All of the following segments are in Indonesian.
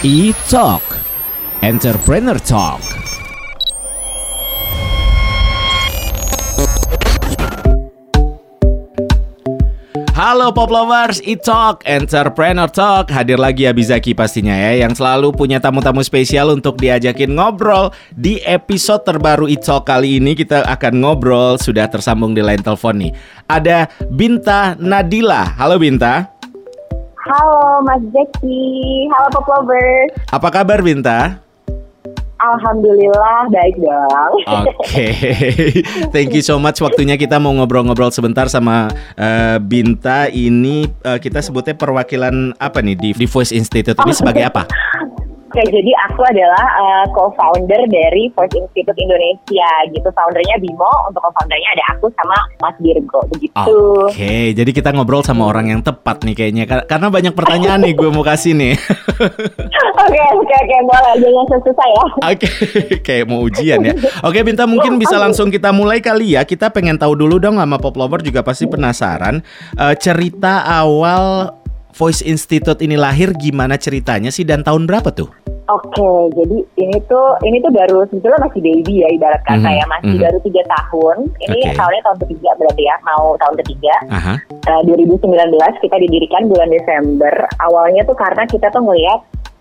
E-Talk. Entrepreneur Talk. Halo Pop Lovers, E-Talk, Entrepreneur Talk. Hadir lagi ya Bizaki pastinya ya Yang selalu punya tamu-tamu spesial untuk diajakin ngobrol Di episode terbaru E-Talk kali ini. Kita akan ngobrol, sudah tersambung di line telepon nih. Ada Binta Nadila. Halo Binta Halo Mas Jackie, halo Pop Lovers Apa kabar Binta? Alhamdulillah baik dong. Oke, okay. thank you so much waktunya kita mau ngobrol-ngobrol sebentar sama uh, Binta. Ini uh, kita sebutnya perwakilan apa nih di, di Voice Institute ini sebagai apa? Oke, jadi aku adalah uh, co-founder dari Voice Institute Indonesia gitu. Foundernya Bimo, untuk co-foundernya ada aku sama Mas Virgo begitu. Oke, okay, jadi kita ngobrol sama orang yang tepat nih kayaknya. Karena banyak pertanyaan nih gue mau kasih nih. Oke, oke, oke, boleh. Jangan susah ya. Oke, okay. kayak mau ujian ya. Oke, okay, Binta mungkin bisa langsung kita mulai kali ya. Kita pengen tahu dulu dong sama Pop Lover juga pasti penasaran. Uh, cerita awal Voice Institute ini lahir gimana ceritanya sih dan tahun berapa tuh? Oke, jadi ini tuh ini tuh baru sebetulnya masih baby ya ibarat kata mm -hmm. ya masih mm -hmm. baru tiga tahun. Ini okay. tahunnya tahun ketiga berarti ya mau tahun ketiga. Uh -huh. uh, 2019 kita didirikan bulan Desember. Awalnya tuh karena kita tuh ngeliat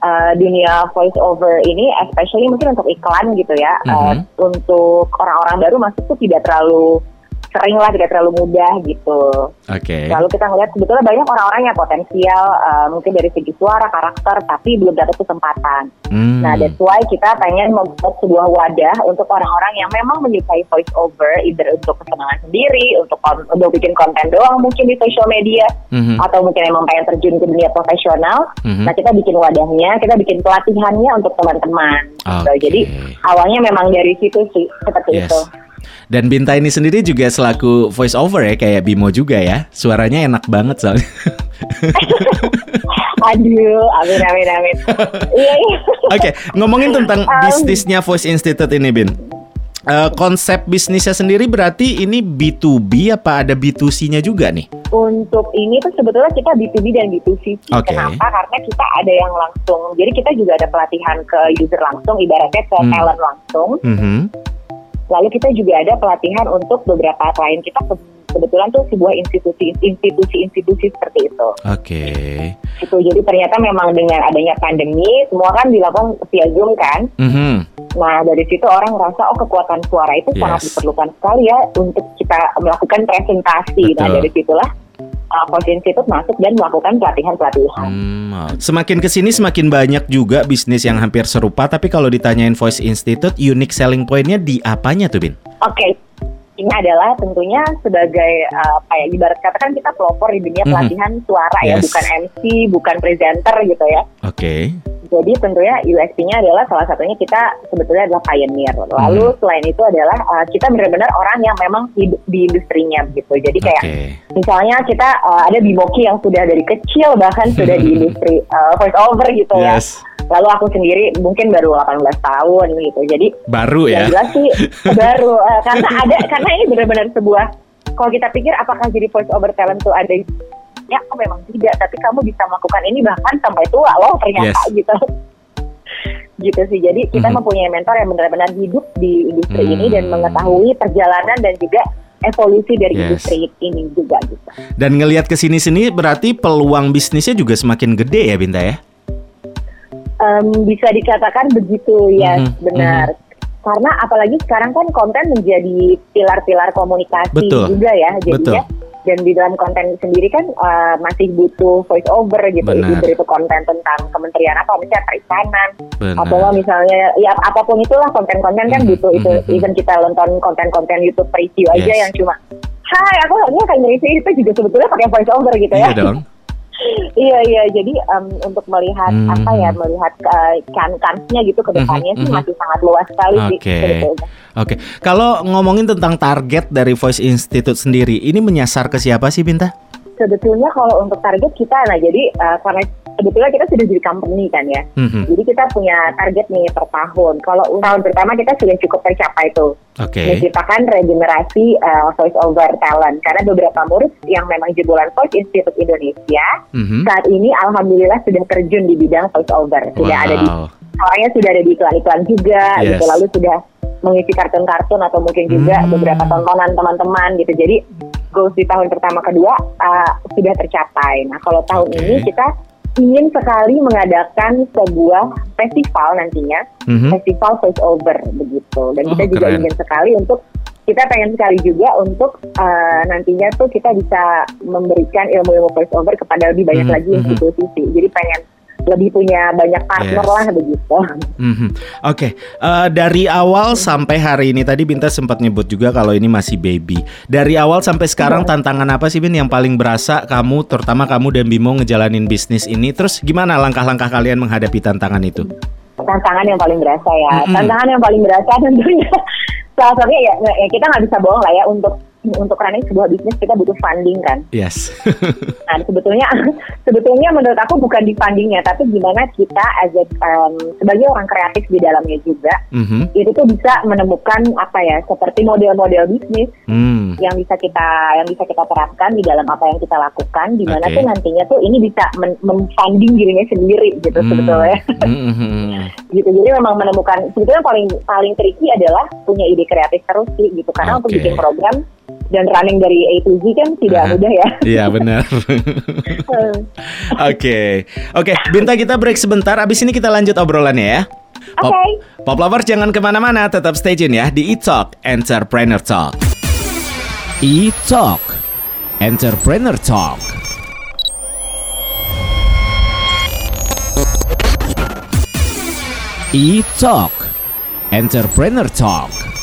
uh, dunia voice over ini, especially mungkin untuk iklan gitu ya, mm -hmm. uh, untuk orang-orang baru masuk tuh tidak terlalu sering lah tidak terlalu mudah gitu. Oke. Okay. Lalu kita ngeliat sebetulnya banyak orang-orang yang potensial uh, mungkin dari segi suara, karakter, tapi belum dapat kesempatan. Hmm. Nah, that's why kita pengen membuat sebuah wadah untuk orang-orang yang memang menyukai voice over, either untuk kesenangan sendiri, untuk untuk bikin konten doang mungkin di social media, hmm. atau mungkin emang pengen terjun ke dunia profesional. Hmm. Nah, kita bikin wadahnya, kita bikin pelatihannya untuk teman-teman. Okay. Jadi awalnya memang dari situ sih seperti yes. itu. Dan Binta ini sendiri juga selaku voice over ya kayak Bimo juga ya. Suaranya enak banget soalnya. Aduh, amin amin amin. Iya, iya. Oke, ngomongin tentang um, bisnisnya Voice Institute ini, Bin. Uh, konsep bisnisnya sendiri berarti ini B2B apa ada B2C-nya juga nih? Untuk ini tuh sebetulnya kita B2B dan B2C. Okay. Kenapa? Karena kita ada yang langsung. Jadi kita juga ada pelatihan ke user langsung, ibaratnya ke hmm. talent langsung. Mm -hmm. Lalu kita juga ada pelatihan untuk beberapa klien kita kebetulan tuh sebuah institusi institusi-institusi seperti itu. Oke. Okay. Itu jadi ternyata memang dengan adanya pandemi semua kan dilakukan via Zoom kan. Mm -hmm. Nah dari situ orang merasa oh kekuatan suara itu yes. sangat diperlukan sekali ya untuk kita melakukan presentasi. Nah, Betul. Nah dari situlah uh, Voice Institute masuk dan melakukan pelatihan-pelatihan. Hmm, semakin ke sini semakin banyak juga bisnis yang hampir serupa, tapi kalau ditanyain Voice Institute, unique selling pointnya di apanya tuh, Bin? Oke, okay. ini adalah tentunya sebagai uh, apa ya, ibarat katakan kita pelopor di dunia mhm. pelatihan mm -hmm. suara ya, yes. ya, bukan MC, bukan presenter gitu ya. Oke. Okay. Jadi tentunya USP-nya adalah salah satunya kita sebetulnya adalah pioneer. Lalu hmm. selain itu adalah uh, kita benar-benar orang yang memang hidup di industrinya gitu. Jadi kayak okay. misalnya kita uh, ada Bimoki yang sudah dari kecil bahkan sudah di industri uh, voice over gitu ya. yes. ya. Lalu aku sendiri mungkin baru 18 tahun gitu. Jadi baru ya. Jelas sih baru uh, karena ada karena ini benar-benar sebuah kalau kita pikir apakah jadi voice over talent tuh ada ya aku memang tidak tapi kamu bisa melakukan ini bahkan sampai tua loh ternyata yes. gitu gitu sih jadi kita mm -hmm. mempunyai mentor yang benar-benar hidup di industri mm -hmm. ini dan mm. mengetahui perjalanan dan juga evolusi dari yes. industri ini juga gitu dan ngelihat ke sini-sini berarti peluang bisnisnya juga semakin gede ya Binta ya um, bisa dikatakan begitu ya yes, -hmm. benar mm -hmm karena apalagi sekarang kan konten menjadi pilar-pilar komunikasi Betul. juga ya jadinya Betul dan di dalam konten sendiri kan uh, masih butuh voice over gitu Benar. itu konten tentang kementerian apa misalnya perikanan atau misalnya ya apa pun itulah konten-konten kan mm-hmm. butuh itu mm-hmm. even kita nonton konten-konten YouTube review yes. aja yang cuma Hai aku hanya kayak nge itu juga sebetulnya pakai voice over gitu ya iya dong iya iya jadi um, untuk melihat hmm. apa ya melihat uh, kan kansnya gitu ke depannya hmm. sih hmm. masih sangat luas sekali okay. sih Oke. Okay. Kalau ngomongin tentang target dari Voice Institute sendiri, ini menyasar ke siapa sih Binta? Sebetulnya kalau untuk target kita, nah jadi uh, karena sebetulnya kita sudah jadi company kan ya. Mm-hmm. Jadi kita punya target nih per tahun. Kalau tahun pertama kita sudah cukup tercapai tuh. Oke. Okay. Menciptakan regenerasi uh, voice over talent karena beberapa murid yang memang jebolan Voice Institute Indonesia mm-hmm. saat ini alhamdulillah sudah terjun di bidang voice over. Sudah wow. ada di orangnya sudah ada di iklan-iklan juga yes. gitu. Lalu sudah mengisi kartun-kartun atau mungkin juga hmm. beberapa tontonan teman-teman gitu. Jadi goals di tahun pertama kedua uh, sudah tercapai. Nah kalau tahun okay. ini kita ingin sekali mengadakan sebuah festival nantinya, mm-hmm. festival voice over begitu. Dan oh, kita juga keren. ingin sekali untuk kita pengen sekali juga untuk uh, nantinya tuh kita bisa memberikan ilmu-ilmu voice over kepada lebih banyak mm-hmm. lagi mhm. institusi. Jadi pengen lebih punya banyak partner yes. lah begitu. Mm-hmm. Oke, okay. uh, eh, dari awal sampai hari ini tadi Binta sempat nyebut juga kalau ini masih baby. Dari awal sampai sekarang yeah. tantangan apa sih Bin yang paling berasa kamu, terutama kamu dan Bimo ngejalanin bisnis ini? Terus gimana langkah-langkah kalian menghadapi tantangan itu? Tantangan yang paling berasa ya. Mm-hmm. Tantangan yang paling berasa tentunya salah satunya ya, ya kita nggak bisa bohong lah ya untuk untuk running sebuah bisnis kita butuh funding kan. Yes. nah sebetulnya sebetulnya menurut aku bukan di fundingnya tapi gimana kita as a, um, sebagai orang kreatif di dalamnya juga mm-hmm. itu tuh bisa menemukan apa ya seperti model-model bisnis mm. yang bisa kita yang bisa kita terapkan di dalam apa yang kita lakukan di mana okay. tuh nantinya tuh ini bisa men- memfunding dirinya sendiri gitu mm. sebetulnya. mm-hmm. gitu jadi memang menemukan sebetulnya paling paling tricky adalah punya ide kreatif terus sih gitu karena okay. untuk bikin program dan running dari A to Z kan tidak uh, mudah ya. Iya benar. Oke, oke, Binta kita break sebentar. Abis ini kita lanjut obrolannya ya. Oke. Okay. Pop, Pop lovers jangan ke mana-mana, tetap stay tune ya di E-Talk Entrepreneur Talk. E-Talk Entrepreneur Talk. E-Talk Entrepreneur Talk.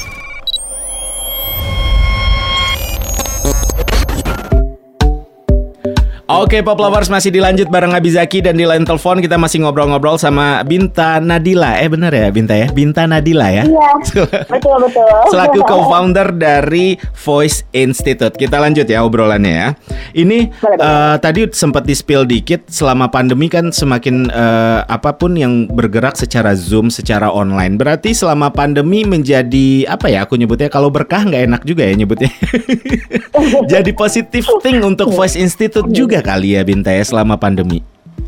Oke Pop Lovers masih dilanjut bareng Abizaki dan di line telepon kita masih ngobrol-ngobrol sama Binta Nadila. Eh bener ya Binta ya? Binta Nadila ya? Iya. betul betul. Selaku co-founder dari Voice Institute. Kita lanjut ya obrolannya ya. Ini uh, tadi sempat di-spill dikit selama pandemi kan semakin uh, apa pun yang bergerak secara Zoom, secara online. Berarti selama pandemi menjadi apa ya aku nyebutnya kalau berkah nggak enak juga ya nyebutnya. Jadi positif thing untuk Voice Institute juga kali ya Binta ya selama pandemi.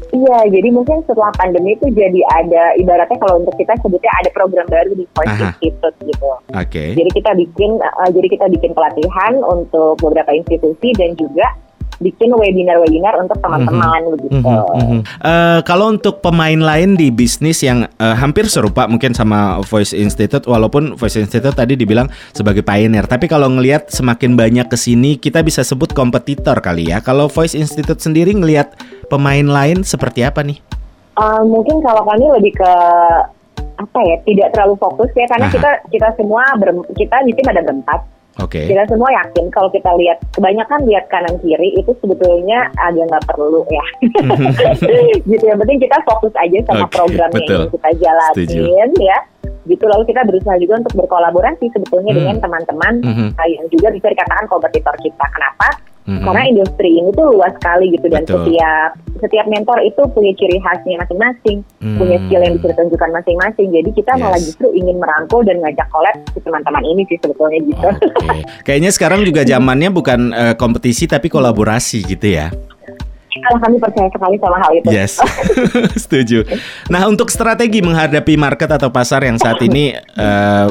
Iya, jadi mungkin setelah pandemi itu jadi ada ibaratnya kalau untuk kita sebutnya ada program baru di Voice Aha. Institute gitu. Oke. Okay. Jadi kita bikin uh, jadi kita bikin pelatihan untuk beberapa institusi dan juga bikin webinar-webinar untuk teman-teman mm-hmm. begitu. Mm-hmm. Uh, kalau untuk pemain lain di bisnis yang uh, hampir serupa mungkin sama Voice Institute, walaupun Voice Institute tadi dibilang sebagai pioneer, tapi kalau ngelihat semakin banyak ke sini, kita bisa sebut kompetitor kali ya. Kalau Voice Institute sendiri ngelihat pemain lain seperti apa nih? Uh, mungkin kalau kami lebih ke apa ya tidak terlalu fokus ya karena Aha. kita kita semua ber, kita di tim ada berempat Oke. Okay. Kita semua yakin kalau kita lihat kebanyakan lihat kanan kiri itu sebetulnya agak nggak perlu ya. gitu yang penting kita fokus aja sama okay, betul. yang kita jalanin Setuju. ya. Gitu lalu kita berusaha juga untuk berkolaborasi sebetulnya hmm. dengan teman-teman mm -hmm. yang juga bisa dikatakan kompetitor kita. Kenapa? Hmm Karena industri ini tuh luas sekali gitu dan Betul. setiap setiap mentor itu punya ciri khasnya masing-masing, mm. punya skill yang bisa ditunjukkan masing-masing. Jadi kita yes. malah justru ingin merangkul dan ngajak collab si teman-teman ini sih sebetulnya gitu. Okay. Kayaknya sekarang juga zamannya bukan uh, kompetisi tapi kolaborasi gitu ya. Kalau kami percaya sekali sama hal itu. Yes, setuju. Nah, untuk strategi menghadapi market atau pasar yang saat ini uh,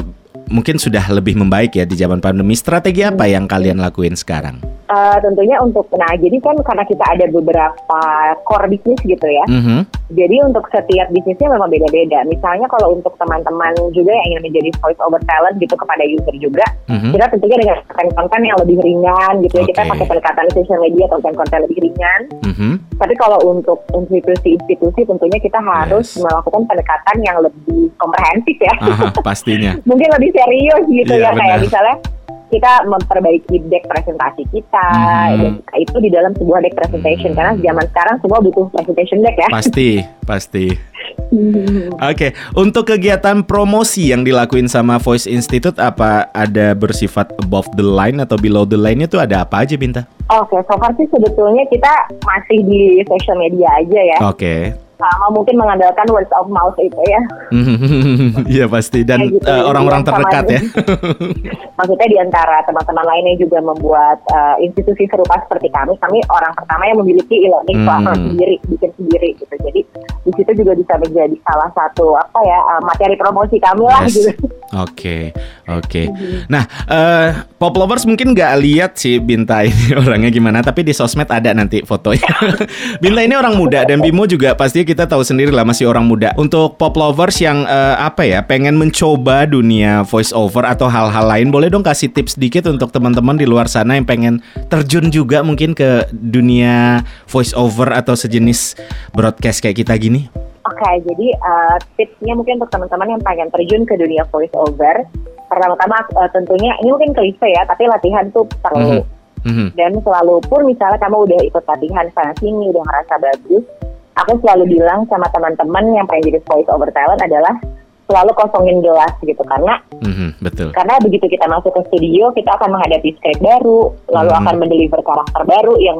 mungkin sudah lebih membaik ya di zaman pandemi, strategi apa yang kalian lakuin sekarang? Uh, tentunya untuk nah jadi kan karena kita ada beberapa core bisnis gitu ya. Mm-hmm. Jadi untuk setiap bisnisnya memang beda-beda. Misalnya kalau untuk teman-teman juga yang ingin menjadi voice over talent gitu kepada user juga, mm-hmm. kita tentunya dengan konten-konten yang lebih ringan gitu ya. Okay. Kita pakai pendekatan social media konten-konten lebih ringan. Mm-hmm. Tapi kalau untuk institusi-institusi tentunya kita harus yes. melakukan pendekatan yang lebih komprehensif ya. Aha, pastinya. Mungkin lebih serius gitu yeah, ya bener. kayak misalnya kita memperbaiki deck presentasi kita hmm. itu di dalam sebuah deck presentation hmm. karena zaman sekarang semua butuh presentation deck ya pasti pasti Oke, okay. untuk kegiatan promosi yang dilakuin sama Voice Institute apa ada bersifat above the line atau below the line itu ada apa aja Binta? Oke, okay, so far sih sebetulnya kita masih di social media aja ya. Oke. Okay sama mungkin mengandalkan words of mouth itu ya. Iya pasti dan gitu, uh, orang-orang terdekat ya. Maksudnya di antara teman-teman lainnya juga membuat uh, institusi serupa seperti kami, kami orang pertama yang memiliki e-learning hmm. platform sendiri, bikin sendiri gitu. Jadi di situ juga bisa menjadi salah satu apa ya uh, materi promosi kami lah yes. gitu. Oke, okay, oke. Okay. Nah, uh, pop lovers mungkin nggak lihat sih Binta ini orangnya gimana, tapi di sosmed ada nanti fotonya. Binta ini orang muda dan Bimo juga pasti kita tahu sendiri lah masih orang muda. Untuk pop lovers yang uh, apa ya pengen mencoba dunia voice over atau hal-hal lain, boleh dong kasih tips sedikit untuk teman-teman di luar sana yang pengen terjun juga mungkin ke dunia voice over atau sejenis broadcast kayak kita gini. Oke, okay, jadi uh, tipsnya mungkin untuk teman-teman yang pengen terjun ke dunia voice over, pertama-tama uh, tentunya ini mungkin klise ya, tapi latihan tuh perlu. Mm -hmm. Mm -hmm. Dan selalu pun misalnya kamu udah ikut latihan sana sini, udah ngerasa bagus, aku selalu bilang sama teman-teman yang pengen jadi voice over talent adalah selalu kosongin gelas gitu karena mm-hmm, betul karena begitu kita masuk ke studio kita akan menghadapi script baru lalu mm-hmm. akan mendeliver karakter baru yang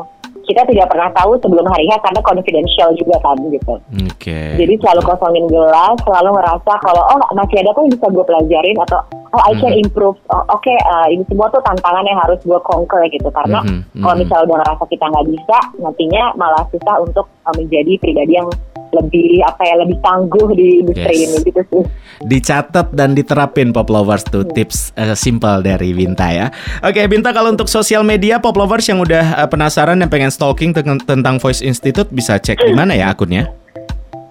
kita tidak pernah tahu sebelum hari H karena confidential juga kan gitu. Okay. Jadi selalu kosongin gelas, selalu ngerasa kalau oh masih ada yang bisa gue pelajarin atau oh I can mm-hmm. improve. Oh, Oke, okay, uh, ini semua tuh tantangan yang harus gue conquer gitu karena mm-hmm. kalau misalnya udah ngerasa kita nggak bisa, nantinya malah susah untuk uh, menjadi pribadi yang lebih apa ya lebih tangguh di industri yes. ini gitu sih. Dicatat dan diterapin Pop Lovers tuh hmm. tips uh, simple dari Binta ya. Oke Binta kalau untuk sosial media Pop Lovers yang udah uh, penasaran dan pengen stalking tentang Voice Institute bisa cek di mana ya akunnya?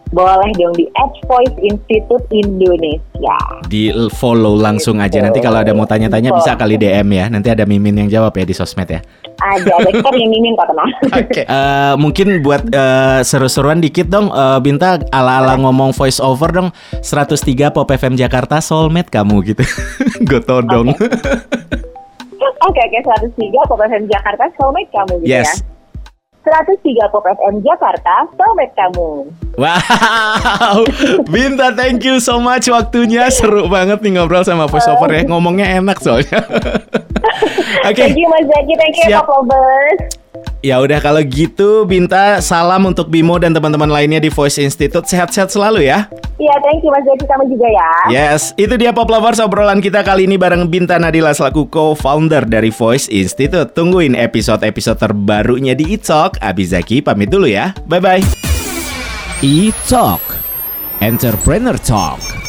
Boleh dong di Voice Institute Indonesia. Di follow langsung aja. Nanti kalau ada mau tanya-tanya bisa kali DM ya. Nanti ada Mimin yang jawab ya di sosmed ya. Ada, ada kita yang Mimin kok tenang. Oke. Okay. Uh, mungkin buat uh, seru-seruan dikit dong, uh, Binta ala-ala ngomong voice over dong. 103 Pop FM Jakarta soulmate kamu gitu. Gue dong. Oke, oke, 103 Pop FM Jakarta soulmate kamu gitu yes. ya. 103 Pop FM Jakarta, sobat kamu. Wow, Binta thank you so much waktunya seru banget nih ngobrol sama voiceover ya ngomongnya enak soalnya. Oke. okay. Thank you Mas Zaki, thank you Siap. Ya udah kalau gitu Binta salam untuk Bimo dan teman-teman lainnya di Voice Institute sehat-sehat selalu ya. Iya, thank you Mas Jadi kamu juga ya. Yes, itu dia Pop Lovers obrolan kita kali ini bareng Binta Nadila selaku co-founder dari Voice Institute. Tungguin episode-episode terbarunya di E-Talk. Abizaki pamit dulu ya. Bye bye. E-Talk Entrepreneur Talk.